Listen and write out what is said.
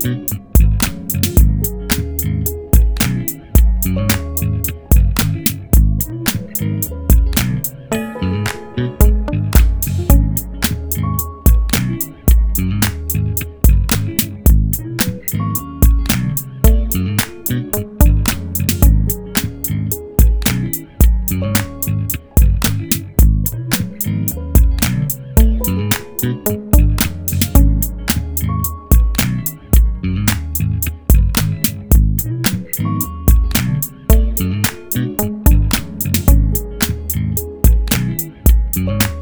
thank Bye.